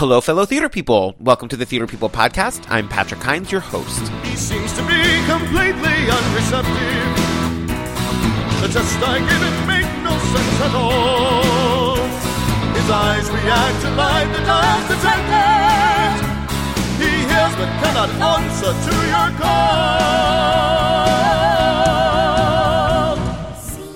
Hello, fellow theater people. Welcome to the Theater People Podcast. I'm Patrick Hinds, your host. He seems to be completely unreceptive. It make no sense at all. His eyes react to light that does detect it. He hears but cannot answer to your call.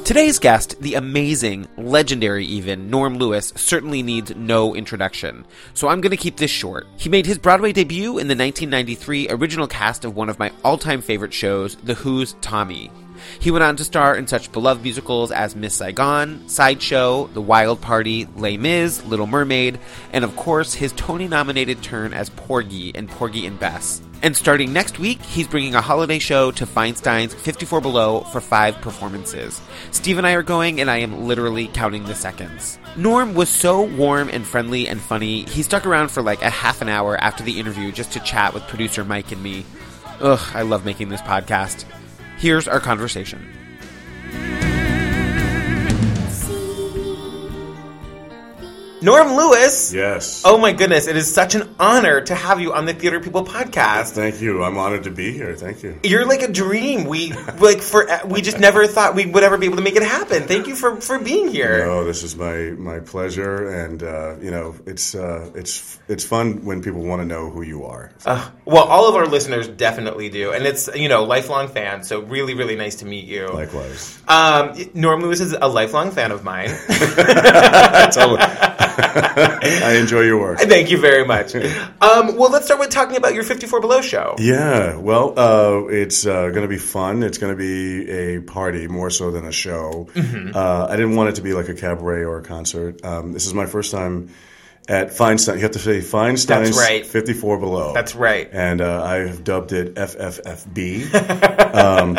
Today's guest, the amazing, legendary even, Norm Lewis, certainly needs no introduction, so I'm going to keep this short. He made his Broadway debut in the 1993 original cast of one of my all time favorite shows, The Who's Tommy. He went on to star in such beloved musicals as Miss Saigon, Sideshow, The Wild Party, Les Mis, Little Mermaid, and of course his Tony nominated turn as Porgy in Porgy and Bess. And starting next week, he's bringing a holiday show to Feinstein's 54 Below for five performances. Steve and I are going, and I am literally counting the seconds. Norm was so warm and friendly and funny, he stuck around for like a half an hour after the interview just to chat with producer Mike and me. Ugh, I love making this podcast. Here's our conversation. Norm Lewis. Yes. Oh my goodness, it is such an honor to have you on the Theater People podcast. Thank you. I'm honored to be here. Thank you. You're like a dream. We like for we just never thought we would ever be able to make it happen. Thank you for for being here. No, this is my my pleasure, and uh, you know, it's uh, it's it's fun when people want to know who you are. Uh, well, all of our listeners definitely do, and it's you know lifelong fans. So really, really nice to meet you. Likewise. Um, Norm Lewis is a lifelong fan of mine. Totally. I enjoy your work. Thank you very much. Um, well, let's start with talking about your 54 Below show. Yeah, well, uh, it's uh, going to be fun. It's going to be a party more so than a show. Mm-hmm. Uh, I didn't want it to be like a cabaret or a concert. Um, this is my first time at Feinstein. You have to say Feinstein's That's right. 54 Below. That's right. And uh, I have dubbed it FFFB. um,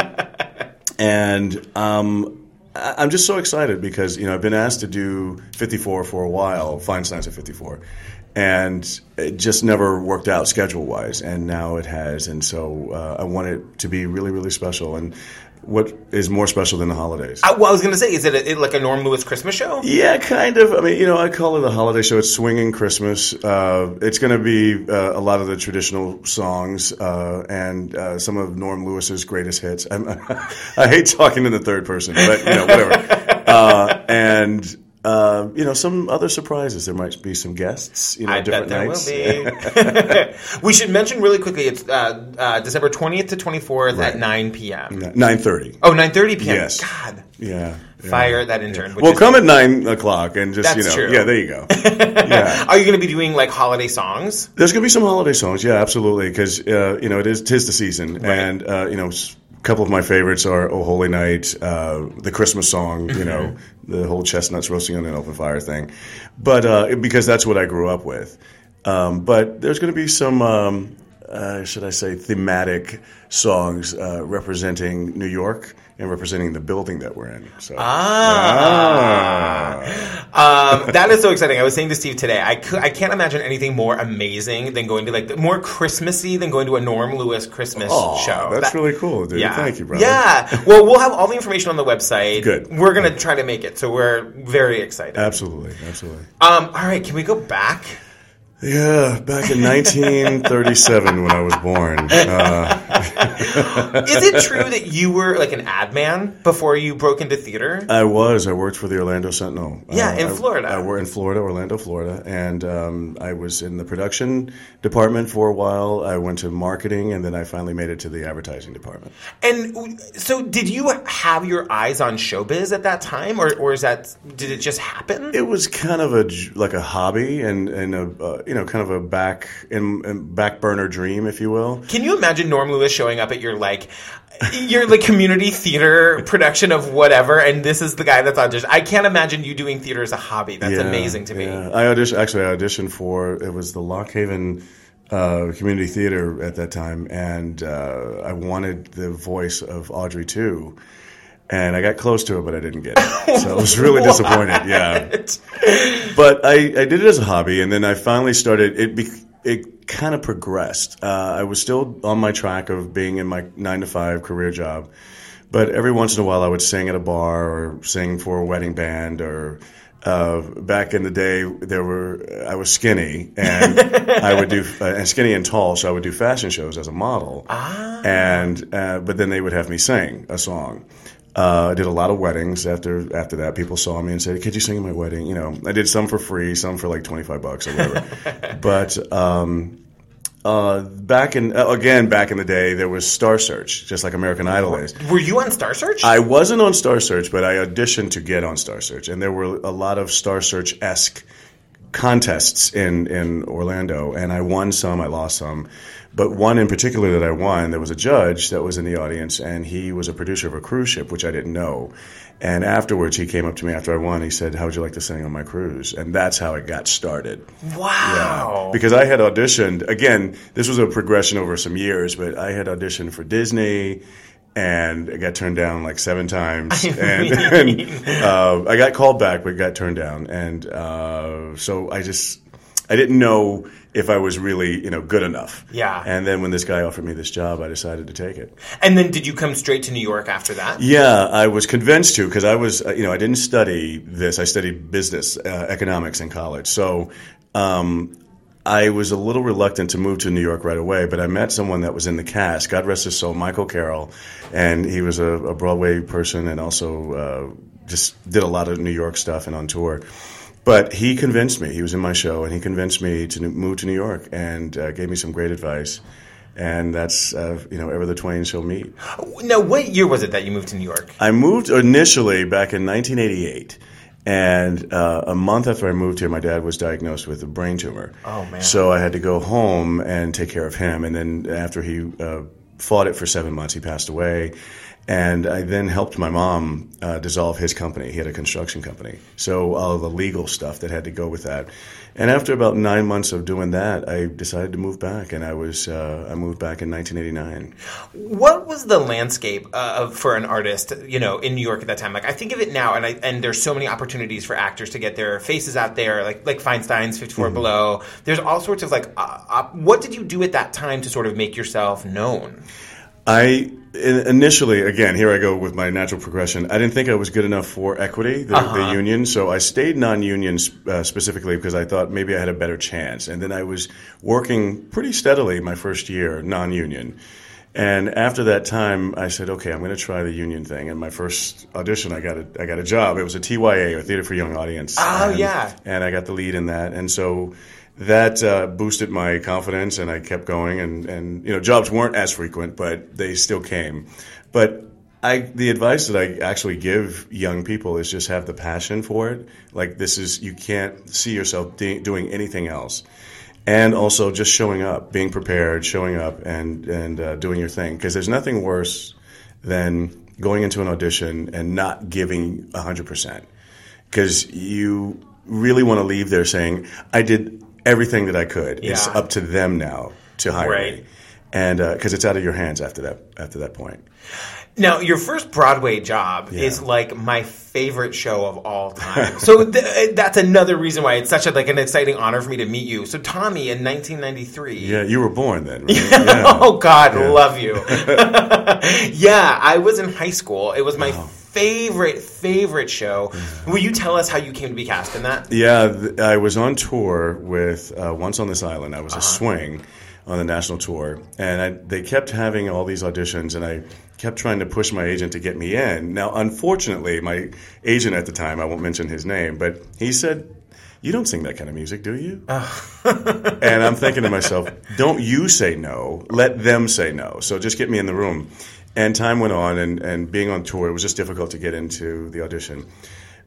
and um, I'm just so excited because you know I've been asked to do 54 for a while. Feinstein's at 54, and it just never worked out schedule wise, and now it has. And so uh, I want it to be really, really special. And what is more special than the holidays? Uh, well, I was going to say, is it, a, it like a Norm Lewis Christmas show? Yeah, kind of. I mean, you know, I call it a holiday show. It's swinging Christmas. Uh, it's going to be uh, a lot of the traditional songs uh, and uh, some of Norm Lewis's greatest hits. I'm, I hate talking in the third person, but you know, whatever. Uh, and uh, you know, some other surprises. There might be some guests. You know, I bet different there nights. will be. we should mention really quickly. It's uh, uh, December twentieth to twenty fourth at nine p.m. Nine thirty. Oh, 9.30 p.m. Yes. God, Yeah. yeah. fire that intern. which Well, come at nine o'clock and just you know, true. yeah, there you go. yeah. Are you going to be doing like holiday songs? There's gonna be some holiday songs, yeah, absolutely, because uh, you know it is tis the season, and uh, you know a couple of my favorites are "Oh Holy Night," uh, the Christmas song, you know, the whole chestnuts roasting on an open fire thing, but uh, because that's what I grew up with. Um, but there's going to be some, um, uh, should I say, thematic songs uh, representing New York and representing the building that we're in. So, Ah. Um, that is so exciting. I was saying to Steve today, I, I can't imagine anything more amazing than going to like more Christmassy than going to a Norm Lewis Christmas Aw, show. that's That- really cool, dude. Yeah. Thank you, brother. Yeah. Well, we'll have all the information on the website. Good. We're going to try to make it. So we're very excited. Absolutely, absolutely. Um, all right. Can we go back? Yeah, back in 1937 when I was born. Uh, Is it true that you were like an ad man before you broke into theater? I was. I worked for the Orlando Sentinel. Yeah, Uh, in I- Florida. I, worked in Florida, Orlando, Florida, and um, I was in the production department for a while. I went to marketing, and then I finally made it to the advertising department. And so, did you have your eyes on showbiz at that time, or, or is that did it just happen? It was kind of a like a hobby and and a uh, you know kind of a back in, in back burner dream, if you will. Can you imagine Norm Lewis showing up at your like your like community theater production of whatever, and this is the guy that's auditioned? I can't imagine you doing theater as a hobby. That's Yeah, amazing to me. yeah. I auditioned. Actually, I auditioned for it was the Lock Haven uh, Community Theater at that time, and uh, I wanted the voice of Audrey II. And I got close to it, but I didn't get it. So I was really disappointed. Yeah, but I, I did it as a hobby, and then I finally started. It be, it kind of progressed. Uh, I was still on my track of being in my nine to five career job, but every once in a while I would sing at a bar or sing for a wedding band or uh, back in the day, there were I was skinny and I would do uh, and skinny and tall, so I would do fashion shows as a model. Ah. And uh, but then they would have me sing a song. Uh, I did a lot of weddings after after that. People saw me and said, "Could you sing at my wedding?" You know, I did some for free, some for like twenty five bucks or whatever. but um, uh, back in uh, again back in the day, there was Star Search, just like American Idol is. Were you on Star Search? I wasn't on Star Search, but I auditioned to get on Star Search, and there were a lot of Star Search esque contests in in Orlando, and I won some, I lost some. But one in particular that I won, there was a judge that was in the audience, and he was a producer of a cruise ship, which I didn't know. And afterwards, he came up to me after I won. He said, "How would you like to sing on my cruise?" And that's how it got started. Wow! Yeah. Because I had auditioned again. This was a progression over some years, but I had auditioned for Disney and I got turned down like seven times. and, and uh, I got called back, but got turned down. And uh, so I just I didn't know if I was really, you know, good enough. Yeah. And then when this guy offered me this job, I decided to take it. And then did you come straight to New York after that? Yeah, I was convinced to because I was, uh, you know, I didn't study this. I studied business, uh, economics in college. So um, I was a little reluctant to move to New York right away, but I met someone that was in the cast. God rest his soul, Michael Carroll, and he was a, a Broadway person and also uh, just did a lot of New York stuff and on tour. But he convinced me. He was in my show, and he convinced me to move to New York and uh, gave me some great advice. And that's uh, you know, ever the twain shall meet. Now, what year was it that you moved to New York? I moved initially back in 1988. And uh, a month after I moved here, my dad was diagnosed with a brain tumor. Oh man! So I had to go home and take care of him. And then after he uh, fought it for seven months, he passed away. And I then helped my mom uh, dissolve his company. He had a construction company. So all the legal stuff that had to go with that. And after about nine months of doing that, I decided to move back. And I was uh, I moved back in 1989. What was the landscape uh, for an artist, you know, in New York at that time? Like I think of it now, and I, and there's so many opportunities for actors to get their faces out there, like like Feinstein's 54 mm-hmm. Below. There's all sorts of like, uh, what did you do at that time to sort of make yourself known? I initially, again, here I go with my natural progression. I didn't think I was good enough for equity, the, uh-huh. the union, so I stayed non-union uh, specifically because I thought maybe I had a better chance. And then I was working pretty steadily my first year non-union. And after that time, I said, okay, I'm going to try the union thing. And my first audition, I got a, I got a job. It was a TYA, or Theater for Young Audience. Oh, and, yeah. And I got the lead in that. And so that uh, boosted my confidence, and I kept going. And, and you know, jobs weren't as frequent, but they still came. But I, the advice that I actually give young people is just have the passion for it. Like this is, you can't see yourself de- doing anything else. And also just showing up, being prepared, showing up, and and uh, doing your thing. Because there's nothing worse than going into an audition and not giving hundred percent. Because you really want to leave there saying, "I did everything that I could. Yeah. It's up to them now to hire right. me, and because uh, it's out of your hands after that after that point. Now, your first Broadway job yeah. is like my favorite show of all time. so th- that's another reason why it's such a, like an exciting honor for me to meet you. So Tommy in 1993. Yeah, you were born then. Right? yeah. oh God, yeah. love you. yeah, I was in high school. It was my favorite, favorite show. Will you tell us how you came to be cast in that? Yeah, th- I was on tour with uh, Once on This Island. I was uh-huh. a swing on the national tour, and I, they kept having all these auditions, and I kept trying to push my agent to get me in. Now, unfortunately, my agent at the time, I won't mention his name, but he said, you don't sing that kind of music, do you? and I'm thinking to myself, don't you say no, let them say no. So just get me in the room. And time went on, and, and being on tour, it was just difficult to get into the audition.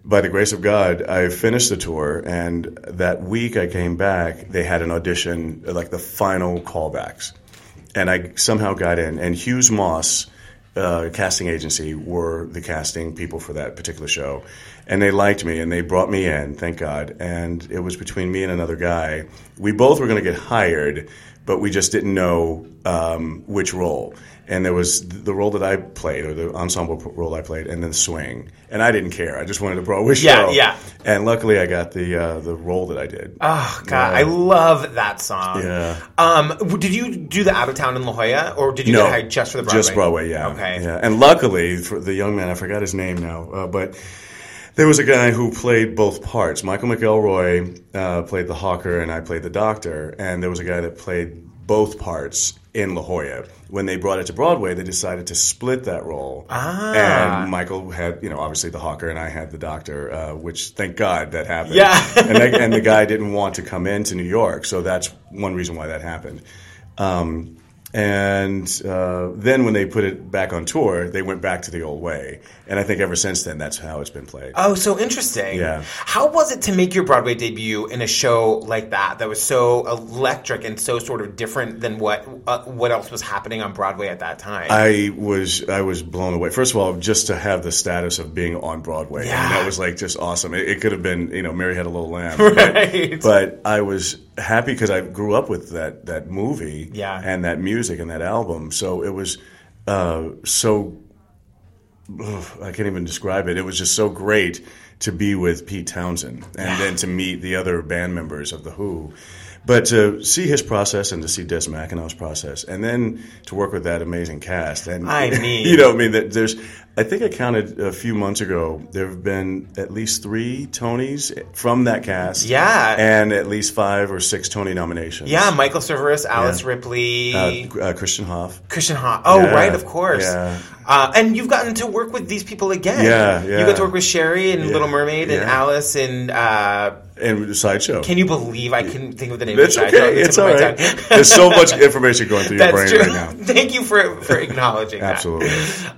By the grace of God, I finished the tour, and that week I came back, they had an audition, like the final callbacks. And I somehow got in. And Hughes Moss, uh, casting agency, were the casting people for that particular show. And they liked me, and they brought me in, thank God. And it was between me and another guy. We both were going to get hired, but we just didn't know um, which role and there was the role that I played, or the ensemble role I played, and then swing. And I didn't care. I just wanted a Broadway show. Yeah, yeah. And luckily, I got the uh, the role that I did. Oh God, I love that song. Yeah. Um, did you do the Out of Town in La Jolla, or did you no, get hired just for the Broadway? Just Broadway. Yeah. Okay. Yeah. And luckily, for the young man, I forgot his name now, uh, but There was a guy who played both parts. Michael McElroy uh, played the hawker, and I played the doctor. And there was a guy that played both parts in La Jolla. When they brought it to Broadway, they decided to split that role. Ah. And Michael had, you know, obviously the hawker, and I had the doctor, uh, which thank God that happened. Yeah. and, and the guy didn't want to come into New York, so that's one reason why that happened. Um, and uh, then when they put it back on tour, they went back to the old way. And I think ever since then, that's how it's been played. Oh, so interesting. Yeah. How was it to make your Broadway debut in a show like that that was so electric and so sort of different than what uh, what else was happening on Broadway at that time? I was I was blown away. First of all, just to have the status of being on Broadway, Yeah. and that was like just awesome. It, it could have been, you know, Mary Had a Little Lamb, Right. but, but I was happy because I grew up with that that movie, Yeah. and that music and that album. So it was uh, so I can't even describe it. It was just so great to be with Pete Townshend and then to meet the other band members of The Who. But to see his process and to see Des McAnuff's process, and then to work with that amazing cast, and I mean- you know, I mean, that there's, I think I counted a few months ago. There have been at least three Tonys from that cast, Yeah. and at least five or six Tony nominations. yeah, Michael Cerveris, Alice Yeah. Ripley, uh, uh, Christian Hoff. Christian Hahn. Oh, Yeah, right, of course. yeah. Uh, and you've gotten to work with these people again. Yeah, yeah. You got to work with Sherie and Little Mermaid and. Alice and. And sideshow. can you believe I couldn't think of the name It's of the show? okay. It's all right. There's so much information going through your brain true. right now. Thank you for for acknowledging that. Absolutely.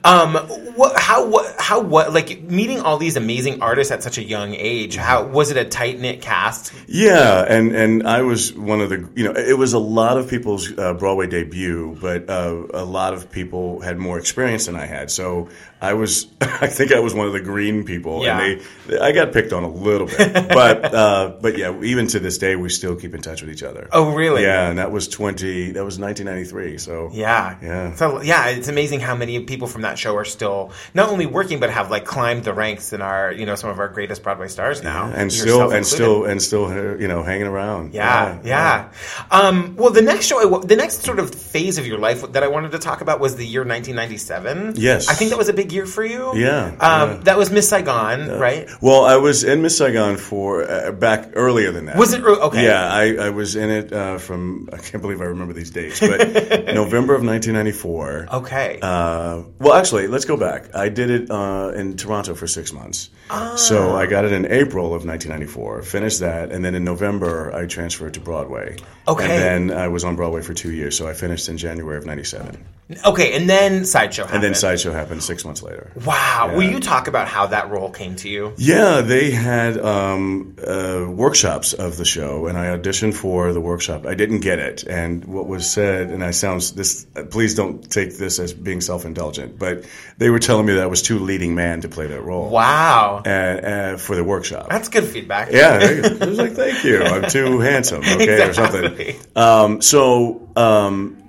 Um, what, how, what, how, what, like meeting all these amazing artists at such a young age? How was it a tight knit cast? Yeah, and and I was one of the you know it was a lot of people's uh, Broadway debut, but uh, a lot of people had more experience than I had. So I was I think I was one of the green people, Yeah. and they I got picked on a little bit, but uh, but yeah, even to this day we still keep in touch with each other. Oh, really? Yeah, and that was twenty that was 1993. So Yeah, Yeah. So yeah, it's amazing how many people from that show are still not only working but have like climbed the ranks and are you know some of our greatest Broadway stars now, and still and still and still you know hanging around. Yeah, yeah. Um, well, the next show, I the next sort of phase of your life that I wanted to talk about was the year 1997. Yes. I think that was a big year for you. Yeah, um, yeah. that was Miss Saigon, right? Well, I was in Miss Saigon for uh, back earlier than that. Was it okay? Yeah, I, I was in it uh, from I can't believe I remember these dates, but November of 1994. Okay. Uh, well, actually, let's go back. I did it uh, in Toronto for six months. So I got it in April of 1994, finished that, and then in November I transferred to Broadway. Okay. And then I was on Broadway for two years, so I finished in January of 97. Okay, and then sideshow happened. And then Sideshow happened six months later. Wow. Will you talk about how that role came to you? Yeah, they had um, uh, workshops of the show, and I auditioned for the workshop. I didn't get it, and what was said, and I sounds this. uh, Please don't take this as being self-indulgent, but they were telling me that I was too leading man to play that role. Wow. And, uh, for the workshop. That's good feedback. yeah, there you go. I was like, "Thank you, I'm too handsome," okay, or something. Um, so um,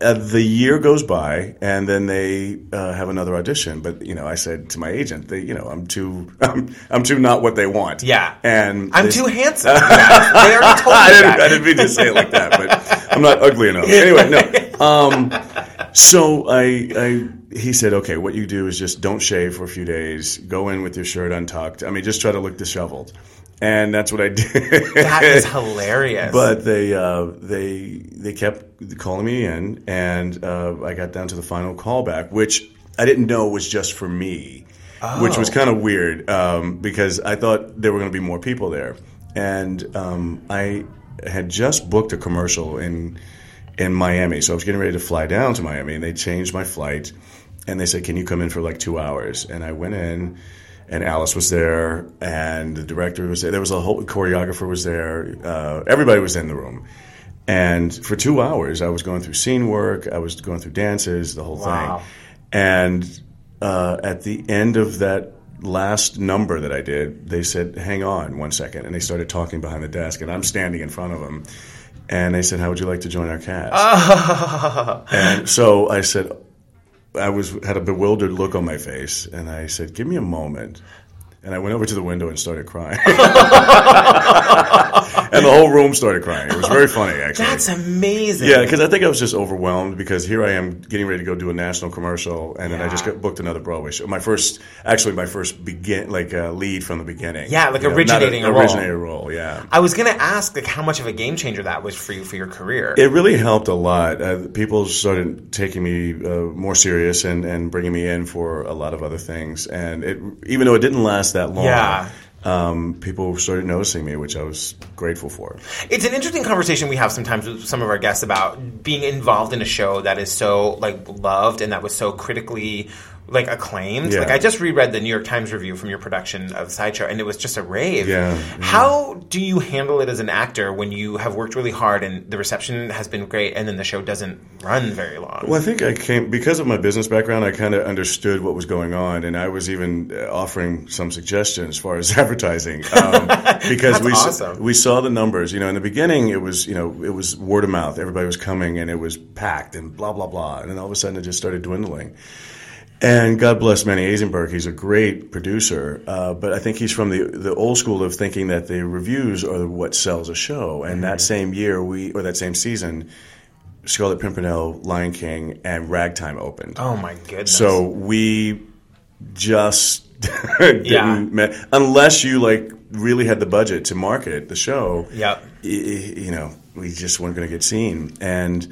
uh, the year goes by, and then they uh, have another audition. But you know, I said to my agent, they, you know, I'm too, I'm, I'm too not what they want. Yeah. and I'm they- too handsome. Yes, they already told me I didn't. I didn't mean to say it like that, but I'm not ugly enough. Anyway, no. Um, so I, I, he said, okay, what you do is just don't shave for a few days. Go in with your shirt untucked. I mean, just try to look disheveled. And that's what I did. That is hilarious. But they uh, they they kept calling me in, and uh, I got down to the final callback, which I didn't know was just for me, which was Oh. kind of weird um, because I thought there were going to be more people there, and um, I had just booked a commercial in in Miami, so I was getting ready to fly down to Miami, and they changed my flight, and they said, "Can you come in for like two hours?" And I went in and Alice was there, and the director was there. There was a whole choreographer was there. Uh, everybody was in the room, and for two hours, I was going through scene work. I was going through dances, the whole Wow. thing. And uh, at the end of that last number that I did, they said, "Hang on one second. and they started talking behind the desk, and I'm standing in front of them. And they said, "How would you like to join our cast?" and so I said, I was had a bewildered look on my face, and I said, "Give me a moment." And I went over to the window and started crying. and the whole room started crying. It was very funny, actually. That's amazing. Yeah, because I think I was just overwhelmed because here I am getting ready to go do a national commercial, and then I just got booked another Broadway show. My first, actually, my first begin like uh, lead from the beginning. Yeah, like You know, originating not a role. originator role. Yeah. I was gonna ask like how much of a game changer that was for you for your career. It really helped a lot. Uh, people started taking me uh, more serious and, and bringing me in for a lot of other things. And it, even though it didn't last that long, Yeah. Um, people started noticing me, which I was grateful for. It's an interesting conversation we have sometimes with some of our guests about being involved in a show that is so like loved and that was so critically like acclaimed. Yeah. Like I just reread the New York Times review from your production of Sideshow and it was just a rave. Yeah, How do you handle it as an actor when you have worked really hard and the reception has been great and then the show doesn't run very long? Well, I think I came because of my business background. I kind of understood what was going on, and I was even uh, offering some suggestions as far as advertising um, because we awesome. saw, we saw the numbers. You know, in the beginning, it was you know it was word of mouth. Everybody was coming, and it was packed, and blah blah blah. And then all of a sudden, it just started dwindling. And God bless Manny Azenberg. He's a great producer, uh, but I think he's from the the old school of thinking that the reviews are what sells a show. And that same year, we or that same season, Scarlet Pimpernel, Lion King, and Ragtime opened. oh my goodness. So we just didn't, Yeah. ma- unless you like really had the budget to market the show. Yep. y- You know, we just weren't going to get seen, and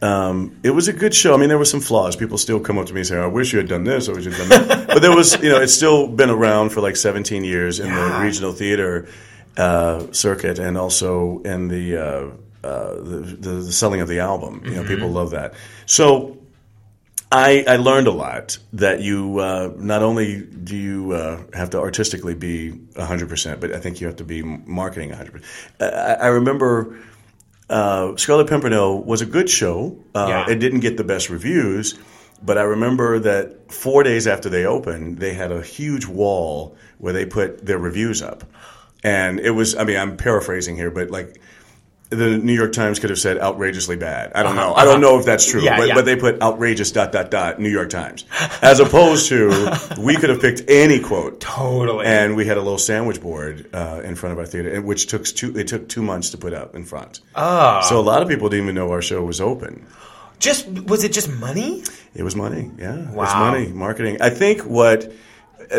um, it was a good show. I mean, there were some flaws. People still come up to me and say, "I wish you had done this. I wish you had done that." but there was, you know, it's still been around for like 17 years in Yeah. the regional theater uh, circuit, and also in the, uh, uh, the, the the selling of the album. You know, people love that. So. I, I learned a lot that you uh, not only do you uh, have to artistically be 100%, but I think you have to be marketing 100%. I, I remember uh, Scarlet Pimpernel was a good show. Uh, Yeah. It didn't get the best reviews, but I remember that four days after they opened, they had a huge wall where they put their reviews up. And it was, I mean, I'm paraphrasing here, but like, the New York Times could have said outrageously bad. I don't know. I don't know if that's true, Uh-huh. Yeah, but, yeah. but they put outrageous dot dot dot New York Times, as opposed to we could have picked any quote. Totally. And we had a little sandwich board uh, in front of our theater, which took two. It took two months to put up in front. Ah. So a lot of people didn't even know our show was open. just was it just money? It was money. Yeah, it was money. Marketing. I think what.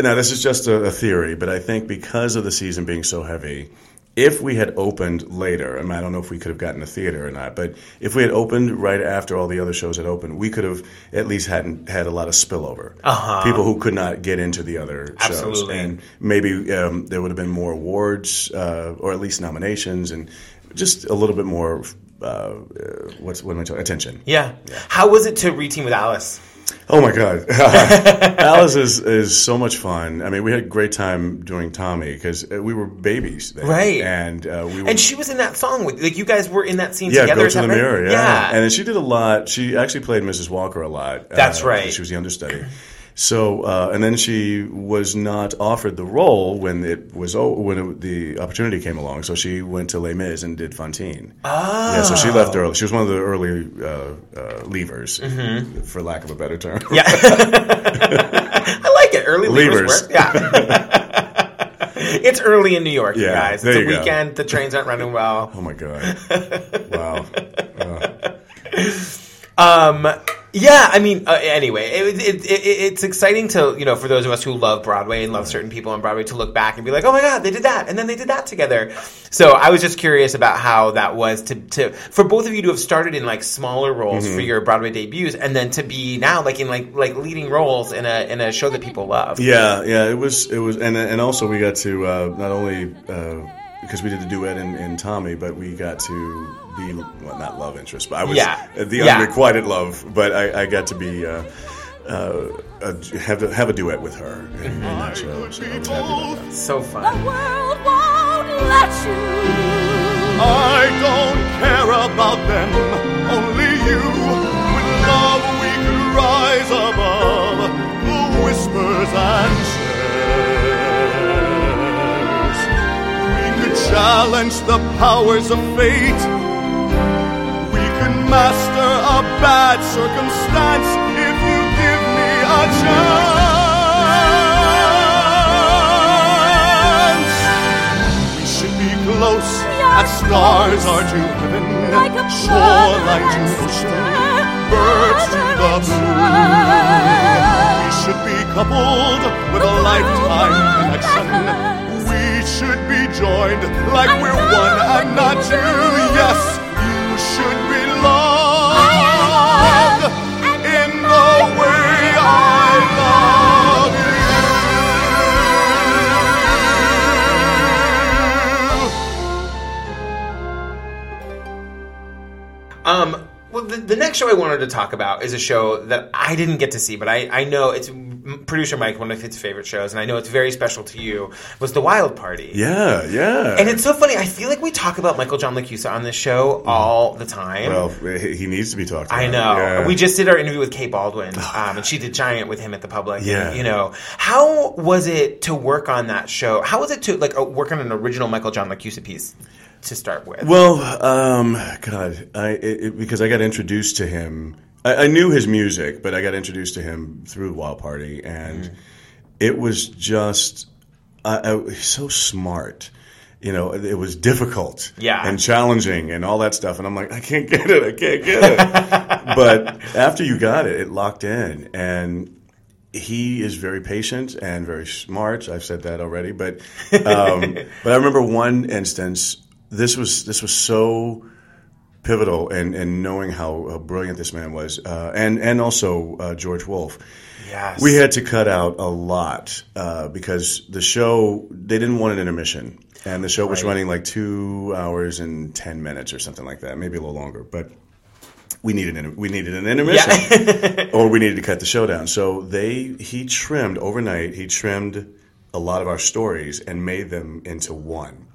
Now this is just a, a theory, but I think because of the season being so heavy, if we had opened later, I, mean, I don't know if we could have gotten a theater or not, but if we had opened right after all the other shows had opened, we could have at least hadn't had a lot of spillover. Uh-huh. People who could not get into the other shows, Absolutely. and maybe um, there would have been more awards uh, or at least nominations, and just a little bit more. Uh, uh, what's what am I talking? Attention. Yeah. How was it to reteam with Alice? Oh my God, Alice is is so much fun. I mean, we had a great time doing Tommy because we were babies, then. Right. And uh, we were, And she was in that song with like you guys were in that scene yeah, together. go to the right? mirror, yeah. yeah. And then she did a lot. She actually played Mrs. Walker a lot. That's uh, right. She was the understudy. So, uh, and then she was not offered the role when it was o- when it, the opportunity came along. So she went to Les Mis and did Fantine. Oh. Yeah, so she left early. She was one of the early uh, uh, leavers, for lack of a better term. Mm-hmm. Yeah. I like it. Early leavers. Leavers. work. Yeah. it's early in New York, you guys. It's a go. weekend. The trains aren't running well. Oh my god! wow. Um, yeah, I mean, uh, anyway, it, it, it, it's exciting to you know for those of us who love Broadway and love certain people on Broadway to look back and be like, oh my god, they did that, and then they did that together. So I was just curious about how that was to to for both of you to have started in like smaller roles Mm-hmm. for your Broadway debuts, and then to be now like in like like leading roles in a in a show that people love. Yeah, yeah. It was. It was, and and also we got to uh, not only uh, because we did the duet in, in Tommy, but we got to be well, not love interest, but I was Yeah. the Yeah. unrequited love. But I, I got to be uh, uh, a, have a, have a duet with her in, in that show. So I was happy about that. So fun. The world won't let you. I don't care about them, only you. With love we could rise above the whispers and shares. We could challenge the powers of fate. Master a bad circumstance if you give me a chance. We should be close as stars are to heaven, Like a shoreline to ocean, birds to the moon. We should be coupled with a lifetime connection. We should be joined like we're one and not two. Yes, I wanted to talk about is a show that I didn't get to see, but I, I know it's producer Mike, one of his favorite shows, and I know it's very special to you. Was the Wild Party? Yeah, yeah. And it's so funny. I feel like we talk about Michael John LaChiusa on this show all the time. well, he he needs to be talked about. I know. Yeah. We just did our interview with Kate Baldwin, um, and she did Giant with him at the Public. Yeah. And, you know, how was it to work on that show? How was it to like uh, work on an original Michael John LaChiusa piece to start with? Well, um, God, I it, it- because I got introduced to him. I, I knew his music, but I got introduced to him through Wild Party, and Mm-hmm. it was just I, I, so smart. You know, it was difficult, Yeah. and challenging, and all that stuff. And I'm like, I can't get it, I can't get it. but after you got it, it locked in, and he is very patient and very smart. I've said that already, but um, but I remember one instance. This was this was so pivotal and in knowing how uh, brilliant this man was, uh, and and also uh, George Wolfe. Yes. We had to cut out a lot uh, because the show they didn't want an intermission, and the show was Right. running like two hours and ten minutes or something like that, maybe a little longer, but. We needed an, we needed an intermission, or we needed to cut the show down. So they he trimmed overnight. He trimmed a lot of our stories and made them into one,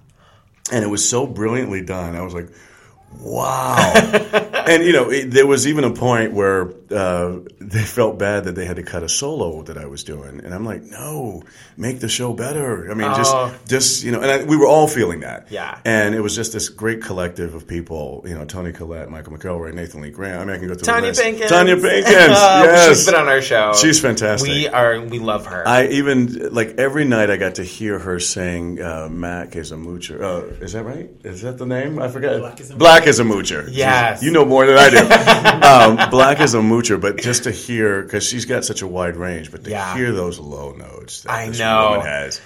and it was so brilliantly done. I was like, wow. and you know, it, there was even a point where uh, they felt bad that they had to cut a solo that I was doing, and I'm like, no, make the show better. I mean, Oh. just just you know, and I, we were all feeling that. Yeah. And it was just this great collective of people. You know, Toni Collette, Michael McElroy, Nathan Lee Graham. I mean, I can go through Tonya the list. Pinkins. Tonya Pinkins. Uh, yes, She's been on our show. She's fantastic. We are. We love her. I even like every night I got to hear her sing uh, "Mac is a moocher." Uh, is that right? Is that the name? I forget. Black is a, moocher. Yes. you know more than I do. um, Black is a moocher, but just to hear because she's got such a wide range, but to Yeah. hear those low notes that I this know. woman has.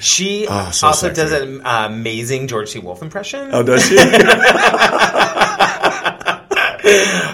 she Oh, so also sexy. does an uh, amazing George C. Wolfe impression. Oh, does she?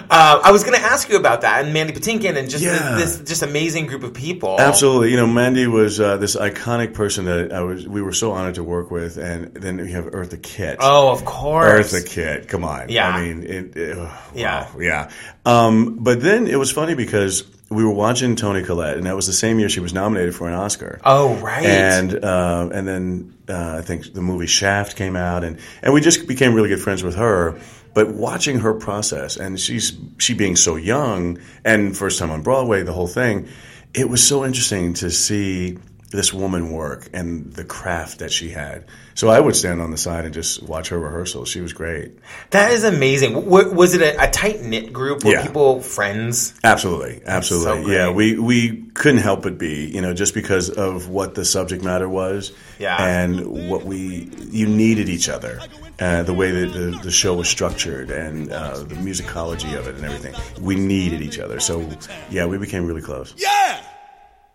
Uh, I was going to ask you about that and Mandy Patinkin and just Yeah. this, this just amazing group of people. Absolutely. You know, Mandy was uh, this iconic person that I was. We were so honored to work with, and then we have Eartha Kitt. Oh, of course. Eartha Kitt, come on. Yeah. I mean, it, it, Yeah. wow, yeah. Um, but then it was funny because we were watching Toni Collette, and that was the same year she was nominated for an Oscar. Oh, right. And uh, and then uh, I think the movie Shaft came out, and and we just became really good friends with her. But watching her process, and she's she being so young, and first time on Broadway, the whole thing, it was so interesting to see this woman work and the craft that she had. So I would stand on the side and just watch her rehearsals. She was great. that is amazing. W- was it a, a tight knit group? Were Yeah. people friends? Absolutely, absolutely. so yeah, we we couldn't help but be, you know, just because of what the subject matter was, Yeah. and what we you needed each other. Uh, the way that the, the show was structured and uh, the musicology of it and everything, we needed each other. So, yeah, we became really close. Yeah!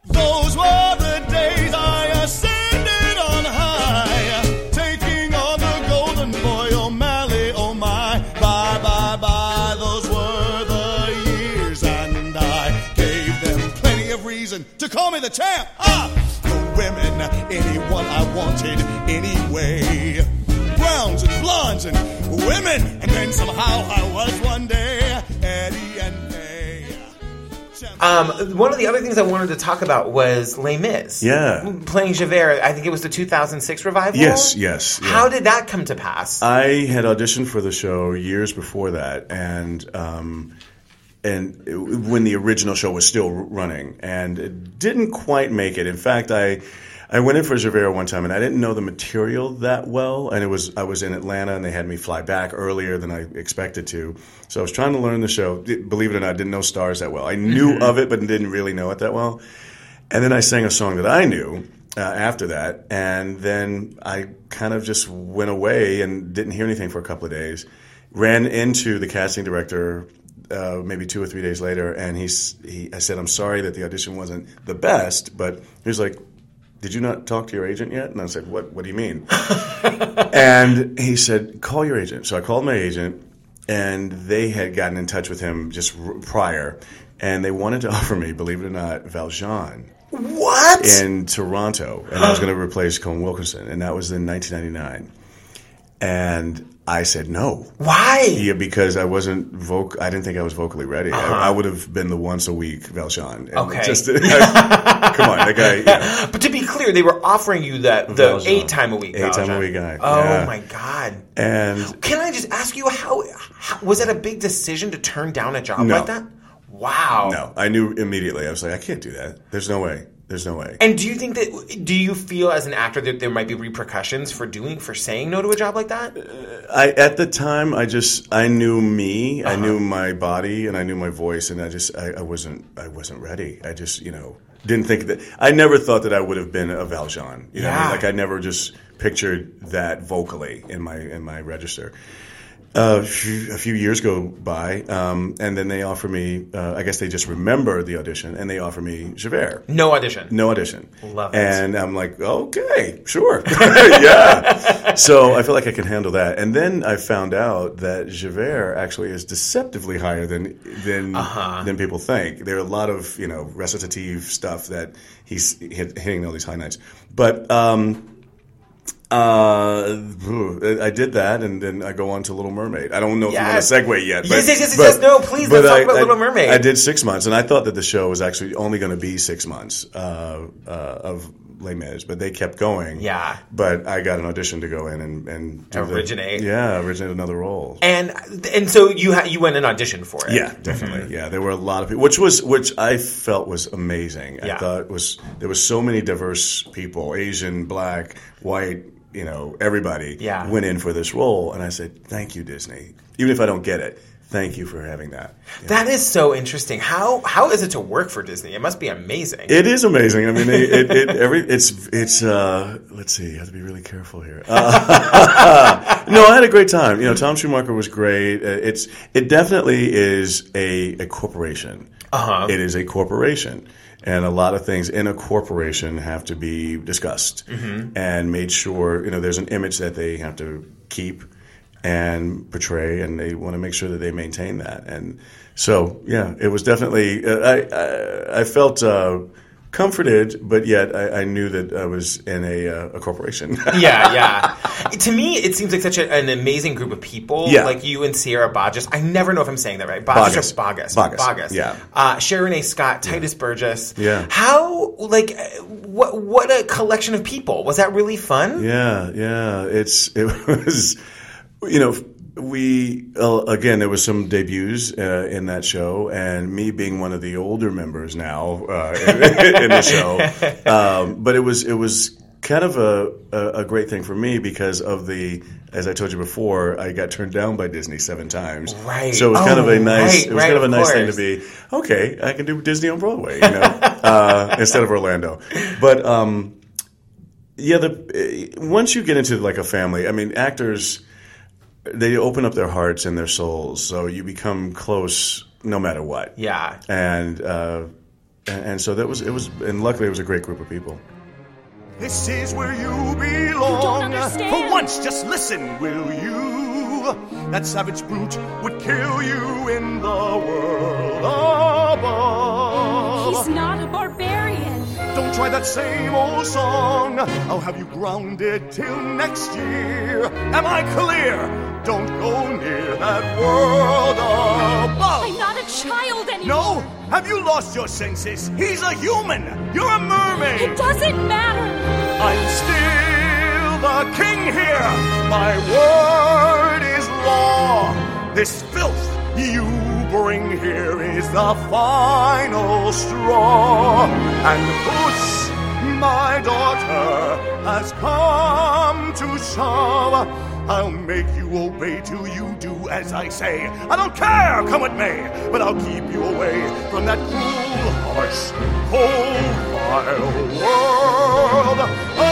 Those were the days I ascended on high, taking on the golden boy O'Malley, oh my. Bye, bye, bye, those were the years, and I gave them plenty of reason to call me the champ. Ah! The women, anyone I wanted anyway. Browns and blondes and women, and then somehow I was one day. Um, one of the other things I wanted to talk about was Les Mis. Yeah. Playing Javert. I think it was the 2006 revival. Yes, yes, yeah. How did that come to pass? I had auditioned for the show years before that, and um, and it- when the original show was still running, and it didn't quite make it. In fact, I I went in for Javert one time, and I didn't know the material that well, and it was I was in Atlanta, and they had me fly back earlier than I expected to. So I was trying to learn the show. Believe it or not, I didn't know stars that well. I knew of it, but didn't really know it that well. And then I sang a song that I knew, uh, after that, and then I kind of just went away and didn't hear anything for a couple of days. Ran into the casting director uh, maybe two or three days later, and he's he. I said, "I'm sorry that the audition wasn't the best," but he was like, "Did you not talk to your agent yet?" And I said, "What? What do you mean?" and he said, "Call your agent." So I called my agent, and they had gotten in touch with him just r- prior, and they wanted to offer me, believe it or not, Valjean What? in Toronto, and I was going to replace Colm Wilkinson, and that was in 1999. And I said no. Why? Yeah, because I wasn't voc. I didn't think I was vocally ready. I, uh-huh. I would have been the once a week Valjean. Okay. Just, come on, that guy. You know, But to they were offering you that the Valjean. eight time a week. Eight time a week guy, Oh yeah. my god! and Can I just ask you how, how was that a big decision to turn down a job No. like that? Wow. no, I knew immediately. I was like, I can't do that. There's no way. There's no way. And do you think that? Do you feel as an actor that there might be repercussions for doing for saying no to a job like that? I at the time I just I knew me, I Uh-huh. knew my body, and I knew my voice, and I just I, I wasn't I wasn't ready. I just you know didn't think that I never thought that I would have been a Valjean. You know, what I mean? Yeah. like I never just pictured that vocally in my in my register. Uh, a few- a few years go by, um, and then they offer me. Uh, I guess they just remember the audition, and they offer me Javert. No audition. No audition. Love it. And I'm like, okay, sure. yeah. So I feel like I can handle that. And then I found out that Javert actually is deceptively higher than than Uh-huh. than people think. There are a lot of, you know, recitative stuff that he's hitting all these high notes. But um uh, I did that, and then I go on to Little Mermaid. I don't know if Yes. you want to segue yet. Yes, yes, yes, yes. No, please, let's talk about Little Mermaid. I did six months, and I thought that the show was actually only going to be six months uh, uh, of Les Mis, but they kept going. Yeah. But I got an audition to go in and, and do the- Originate. yeah, originate another role. And and so you ha- you went and auditioned for it. Yeah, definitely. Yeah, there were a lot of people, which was which I felt was amazing. Yeah. I thought was there was so many diverse people, Asian, black, white, you know, everybody Yeah. went in for this role, and I said, "Thank you, Disney. Even if I don't get it, thank you for having that." Yeah. That is so interesting. How how is it to work for Disney? It must be amazing. It is amazing. I mean, it, it, it every it's it's. Uh, let's see. I have to be really careful here. Uh, no, I had a great time. You know, Tom Schumacher was great. Uh, It's it definitely is a a corporation. Uh-huh. It is a corporation, and a lot of things in a corporation have to be discussed and made sure. You know, there's an image that they have to keep and portray, and they want to make sure that they maintain that. And so, yeah, it was definitely. Uh, I, I I felt. Uh, Comforted, but yet I, I knew that I was in a, uh, a corporation. yeah, yeah. To me, it seems like such a, an amazing group of people. Yeah. Like you and Sierra Boggess. I never know if I'm saying that right. Boggess. or Boggess? Boggess, yeah. Uh, Sherie Rene Scott, Titus Burgess. Yeah. How, like, what, what a collection of people. Was that really fun? Yeah, yeah. It's it was, you know, we uh, again there was some debuts uh, in that show, and me being one of the older members now uh, in, in the show, um, but it was it was kind of a, a a great thing for me because of the. As I told you before, I got turned down by Disney seven times. Right. So it was kind of Oh, a nice. right, it was right, kind of a nice thing to be. Okay, I can do Disney on Broadway, you know, uh, instead of Orlando. But um, yeah, the uh, once you get into like a family, I mean, actors they open up their hearts and their souls, so you become close no matter what. Yeah. and uh, and, and so that was it was, and luckily it was a great group of people. This is where you belong. understand. For once, just listen, will you? That savage brute would kill you in the world above. He's not a barbarian. Don't try that same old song. I'll have you grounded till next year. Am I clear? Don't go near that world above. I'm not a child anymore. No? Have you lost your senses? He's a human. You're a mermaid. It doesn't matter. I'm still the king here. My word is law. This filth you bring here is the final straw. And Puss, my daughter, has come to shove. I'll make you obey till you do as I say. I don't care, come what may, but I'll keep you away from that cruel, harsh, cold entire world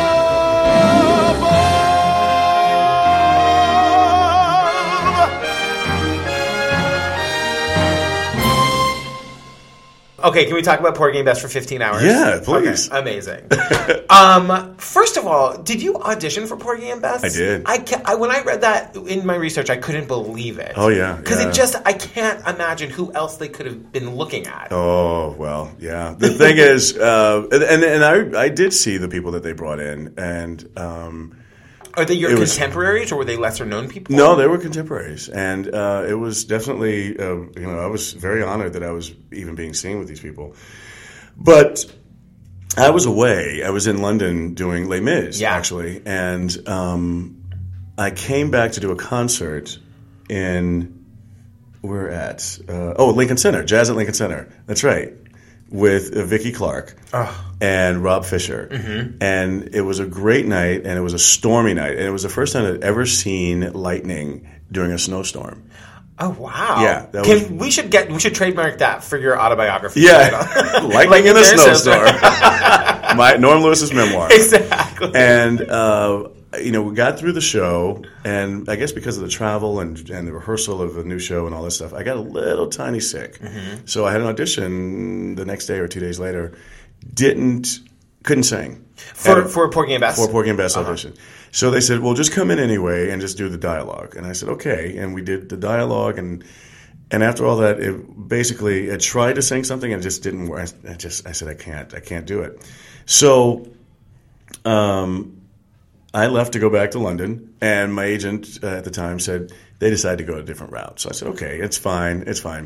Okay, can we talk about Porgy and Bess for 15 hours? Yeah, please. Okay, amazing. um, first of all, did you audition for Porgy and Bess? I did. I, ca- I when I read that in my research, I couldn't believe it. Oh, yeah, because yeah. it just I can't imagine who else they could have been looking at. Oh well, yeah. The thing is, uh, and and I I did see the people that they brought in, and um, Are they your It was- contemporaries or were they lesser known people? no, they were contemporaries, and uh, it was definitely uh, you know I was very honored that I was even being seen with these people, but. I was away. I was in London doing Les Mis, Yeah. actually, and um, I came back to do a concert in we're at uh, oh Lincoln Center, Jazz at Lincoln Center. That's right, with uh, Vicky Clark and Rob Fisher, and it was a great night, and it was a stormy night, and it was the first time I'd ever seen lightning during a snowstorm. Oh wow! Yeah, that Can was- we should get we should trademark that for your autobiography? Yeah, title. lightning in a a- snowstorm. My Norm Lewis's memoir. exactly. and uh, you know we got through the show and i guess because of the travel and, and the rehearsal of the new show and all this stuff i got a little tiny sick Mm-hmm. so i had an audition the next day or two days later didn't couldn't sing for And- for Porgy and Bess. for Porgy and Bess Uh-huh. audition. So they said, "Well, just come in anyway and just do the dialogue." And I said, "Okay." And we did the dialogue, and and after all that, it basically I tried to sing something and it just didn't work. I, I just I said, "I can't, I can't do it." So, um, I left to go back to London, and my agent uh, at the time said they decided to go a different route. So I said, "Okay, it's fine, it's fine."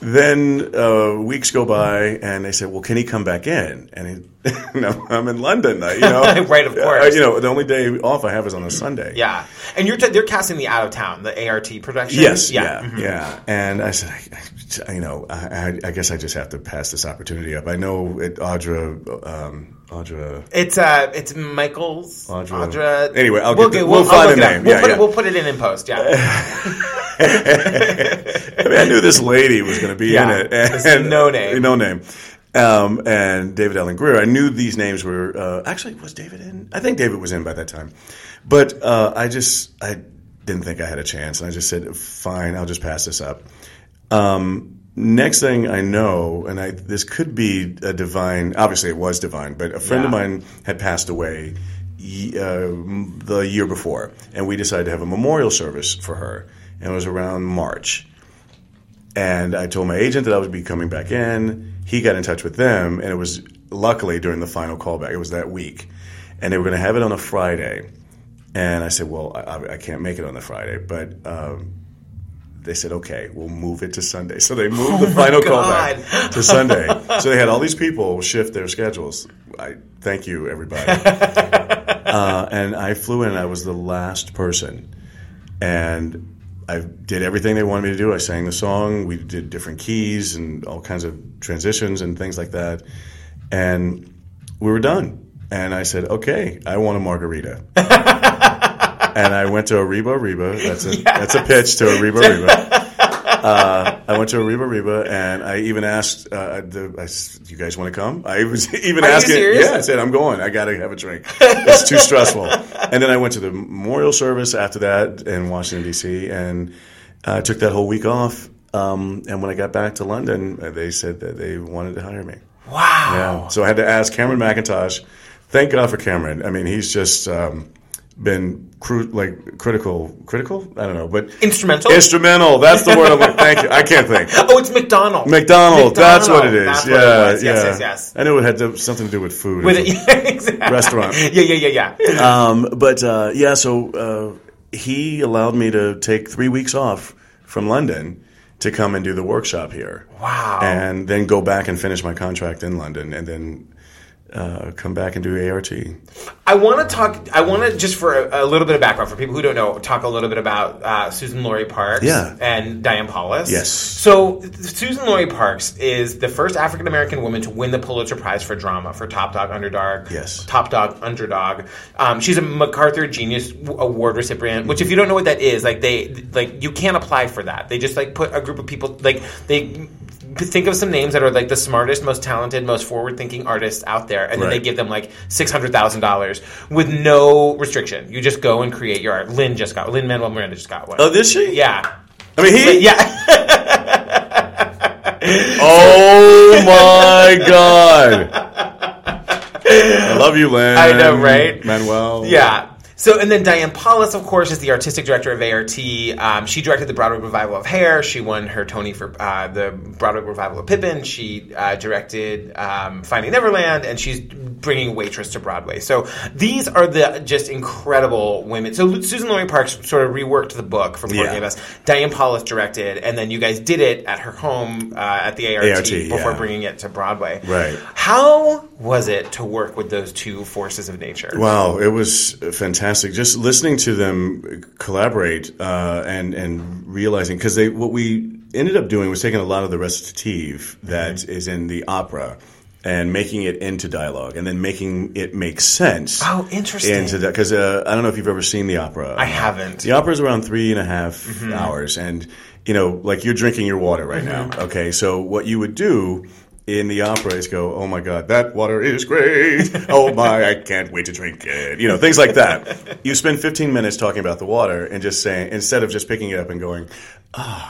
Then uh, weeks go by, and they said, "Well, can he come back in?" And he, no, I'm in London, you know. Right, of course. you know, the only day off I have is on a Sunday. yeah, and you're t- they're casting the out of town, the ART production. Yes. yeah, Yeah. mhm. Yeah. And I said, I, I, you know, I, I, guess I just have to pass this opportunity up. I know it, Audra, um, Audra. It's uh, it's Michael's Audra- Audra. Anyway, I'll we'll get the- we'll I'll find a name. We'll Yeah, put yeah. it. We'll put it in in post. Yeah, I mean, I knew this lady was going to be Yeah. in it. And, no name. No name. Um, and David Alan Grier. I knew these names were uh, actually was David in? I think David was in by that time, but uh, I just I didn't think I had a chance, and I just said, "Fine, I'll just pass this up." Um, next thing I know, and I this could be a divine. Obviously, it was divine, but a friend of mine had passed away uh, the year before, and we decided to have a memorial service for her, and it was around March. And I told my agent that I would be coming back in. He got in touch with them, and it was luckily during the final callback. It was that week, and they were going to have it on a Friday. And I said, "Well, I, I can't make it on the Friday," but um, they said, "Okay, we'll move it to Sunday." So they moved the final God. callback to Sunday. so they had all these people shift their schedules. I thank you, everybody. uh, and I flew in. I was the last person, and I did everything they wanted me to do. I sang the song. We did different keys and all kinds of transitions and things like that. And we were done. And I said, "Okay, I want a margarita." and I went to Arriba Arriba. That's a that's a pitch to Arriba Arriba. Uh, I went to Arriba Arriba, and I even asked, uh, the, I "You guys want to come?" I was even Are asking. Yeah, I said, "I'm going. I got to have a drink. It's too stressful." And then I went to the memorial service after that in Washington D.C. and uh, took that whole week off. Um, and when I got back to London, uh, they said that they wanted to hire me. wow. Yeah. So I had to ask Cameron Mackintosh. Thank God for Cameron. I mean, he's just um, been cru- like critical, critical. I don't know, but Instrumental? Instrumental. That's the word. I'm like, thank you. I can't think. Oh, it's McDonald. McDonald. That's what it is. That's yeah. it was. yeah. Yes, yes, yes. I knew it had to, something to do with food. With it, yeah, exactly. Restaurant. Yeah, yeah, yeah, yeah. Um, but uh, yeah, so uh, he allowed me to take three weeks off from London to come and do the workshop here. Wow. And then go back and finish my contract in London, and then uh, come back and do ART. I want to talk. I want to just for a, a little bit of background for people who don't know, talk a little bit about uh, Suzan-Lori Parks Yeah. and Diane Paulus. Yes. So Suzan-Lori Parks is the first African American woman to win the Pulitzer Prize for drama for Top Dog Underdog. Yes. Top Dog Underdog. Um, she's a MacArthur Genius Award recipient. Which, if you don't know what that is, like they like you can't apply for that. They just like put a group of people like they think of some names that are like the smartest, most talented, most forward-thinking artists out there, and then they give them like six hundred thousand dollars with no restriction. You just go and create your art. Lin just got Lin-Manuel Miranda just got one. Oh, did she? yeah, I mean, he. yeah. Oh my god! I love you, Lin. I know, right? Manuel. Yeah. So, and then Diane Paulus, of course, is the artistic director of ART. Um, she directed the Broadway revival of Hair. She won her Tony for uh, the Broadway revival of Pippin. She uh, directed um, Finding Neverland, and she's bringing Waitress to Broadway. So these are the just incredible women. So Suzan-Lori Parks sort of reworked the book from Porgy and Bess. Diane Paulus directed, and then you guys did it at her home uh, at the ART, ART, before yeah. bringing it to Broadway. Right. How was it to work with those two forces of nature? Wow, it was fantastic. Just listening to them collaborate uh, and and realizing because they what we ended up doing was taking a lot of the recitative that is in the opera and making it into dialogue and then making it make sense. Oh, interesting. Into that because uh, I don't know if you've ever seen the opera. I haven't. The opera is around three and a half hours, and you know, like you're drinking your water right now. Okay, so what you would do in the opera is go, "Oh my God, that water is great! oh my, I can't wait to drink it." You know, things like that. you spend 15 minutes talking about the water and just saying instead of just picking it up and going,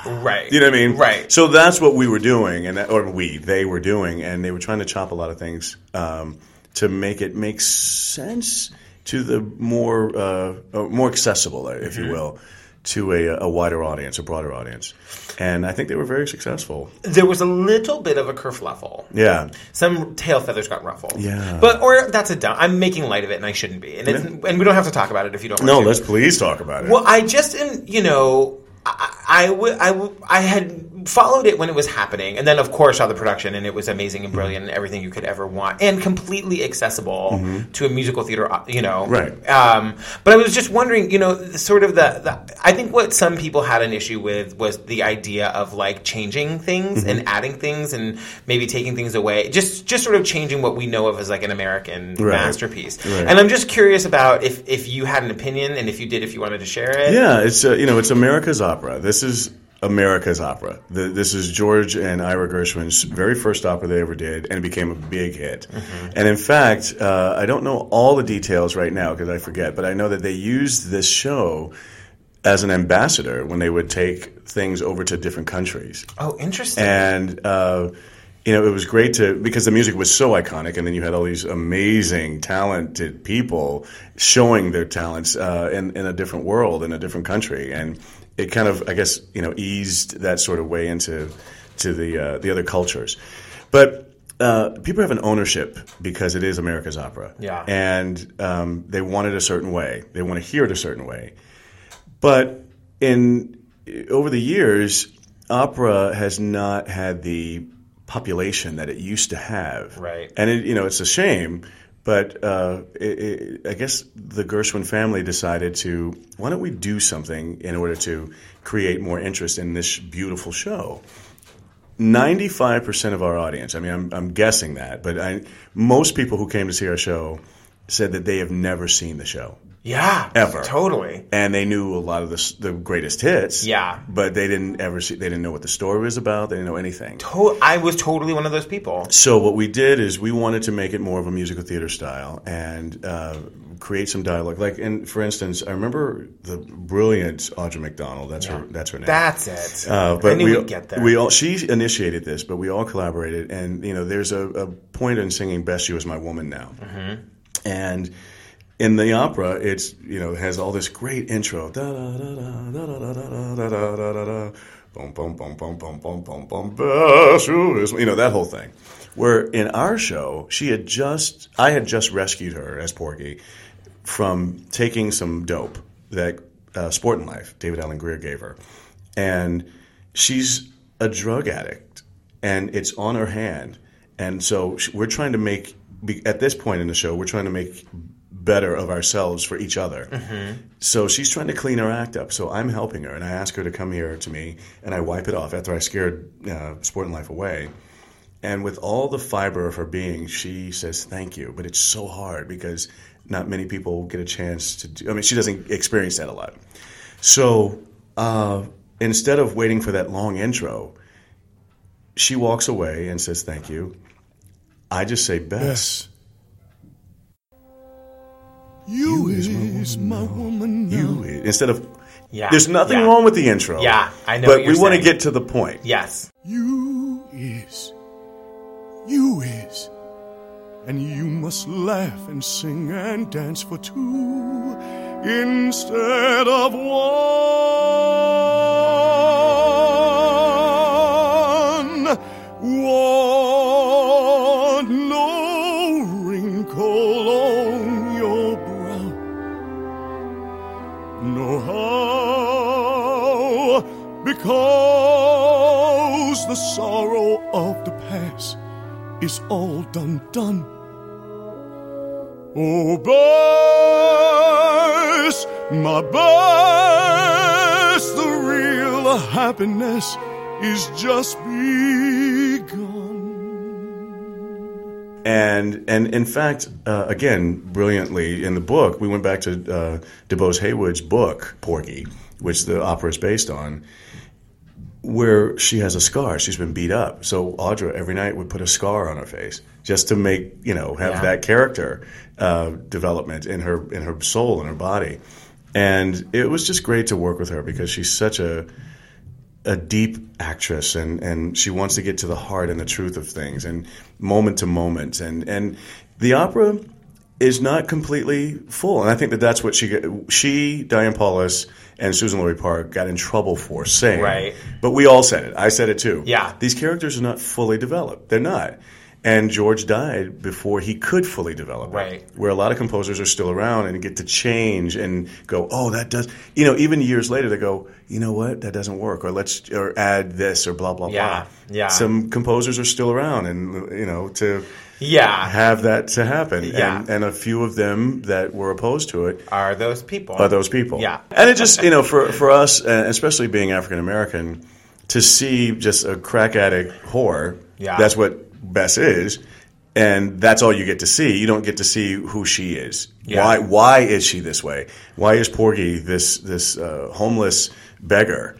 Right. you know what I mean? Right. So that's what we were doing, and that, or we, they were doing, and they were trying to chop a lot of things um, to make it make sense to the more uh, uh, more accessible, if Mm-hmm. you will, to a, a wider audience, a broader audience. And I think they were very successful. there was a little bit of a kerfluffle. Yeah. Some tail feathers got ruffled. Yeah. But or that's a dumb. I'm making light of it, and I shouldn't be. And it's, and we don't have to talk about it if you don't. want No, to. let's please talk about it. Well, I just you know, I, I, would- I, would- I had followed it when it was happening, and then of course saw the production, and it was amazing and brilliant, and everything you could ever want, and completely accessible to a musical theater, uh, you know. Right. Um, but I was just wondering, you know, sort of the, the. I think what some people had an issue with was the idea of like changing things Mm-hmm. and adding things and maybe taking things away, just just sort of changing what we know of as like an American Right. masterpiece. Right. And I'm just curious about if if you had an opinion, and if you did, if you wanted to share it. Yeah, it's uh, you know it's America's opera. This is America's opera. The, this is George and Ira Gershwin's very first opera they ever did, and it became a big hit. And in fact, uh, I don't know all the details right now because I forget, but I know that they used this show as an ambassador when they would take things over to different countries. Oh, interesting. And uh, you know, it was great to because the music was so iconic, and then you had all these amazing, talented people showing their talents uh, in in a different world, in a different country, and it kind of, I guess, you know, eased that sort of way into to the uh, the other cultures, but. Uh, people have an ownership because it is America's opera, Yeah. and um, they want it a certain way. They want to hear it a certain way. But in over the years, opera has not had the population that it used to have. Right. And it, you know, it's a shame. But uh, it, it, I guess the Gershwin family decided to why don't we do something in order to create more interest in this beautiful show. Ninety-five percent of our audience. I mean, I'm, I'm guessing that, but I, most people who came to see our show said that they have never seen the show yeah, ever. totally. and they knew a lot of the, the greatest hits. Yeah. but they didn't ever see. They didn't know what the story was about. They didn't know anything. To- I was totally one of those people. So what we did is we wanted to make it more of a musical theater style and uh, create some dialogue. Like, and for instance, I remember the brilliant Audra McDonald. That's her. That's her name. That's it. Uh, but we, get there. we all she initiated this, but we all collaborated. And you know, there's a, a point in singing "Best You Is My Woman" now, Mm-hmm. and in the opera, it's you know has all this great intro. You know that whole thing. Where in our show, she had just I had just rescued her as Porgy from taking some dope that uh, Sporting Life David Alan Grier gave her, and she's a drug addict, and it's on her hand, and so we're trying to make at this point in the show, we're trying to make better of ourselves for each other. So she's trying to clean her act up. So I'm helping her and I ask her to come here to me and I wipe it off after I scared uh, Sporting Life away. And with all the fiber of her being, she says thank you. But it's so hard because not many people get a chance to do. I mean, she doesn't experience that a lot. So uh, instead of waiting for that long intro, she walks away and says thank you. I just say Bess. You is my woman now. You instead of Yeah. There's nothing yeah. wrong with the intro. Yeah, I know But what you're we want to get to the point. Yes. You is. You is. And you must laugh and sing and dance for two instead of one. All done done. Oh, Bess, my Bess, the real happiness is just begun. And and in fact, uh, again, brilliantly in the book, we went back to uh, DuBose Heyward's book, Porgy, which the opera is based on, where she has a scar. She's been beat up. So Audra every night would put a scar on her face just to make you know have Yeah. that character uh, development in her in her soul and her body. And it was just great to work with her because she's such a a deep actress and, and she wants to get to the heart and the truth of things and moment to moment and and the opera is not completely full and I think that that's what she she Diane Paulus and Suzan-Lori Park got in trouble for saying Right. but we all said it I said it too Yeah. these characters are not fully developed they're not and George died before he could fully develop it. Right. where a lot of composers are still around and get to change and go, oh, that does, you know, even years later they go, you know what, that doesn't work, or let's or add this or blah blah Yeah, blah. yeah. Some composers are still around, and you know, to Yeah. have that to happen, Yeah. and, and a few of them that were opposed to it Are those people? are those people. Yeah. and it just you know for for us, uh, especially being African American, to see just a crack addict whore. Yeah. that's what Bess is. And that's all you get to see. You don't get to see who she is. Yeah. Why? Why is she this way? Why is Porgy this this uh, homeless beggar?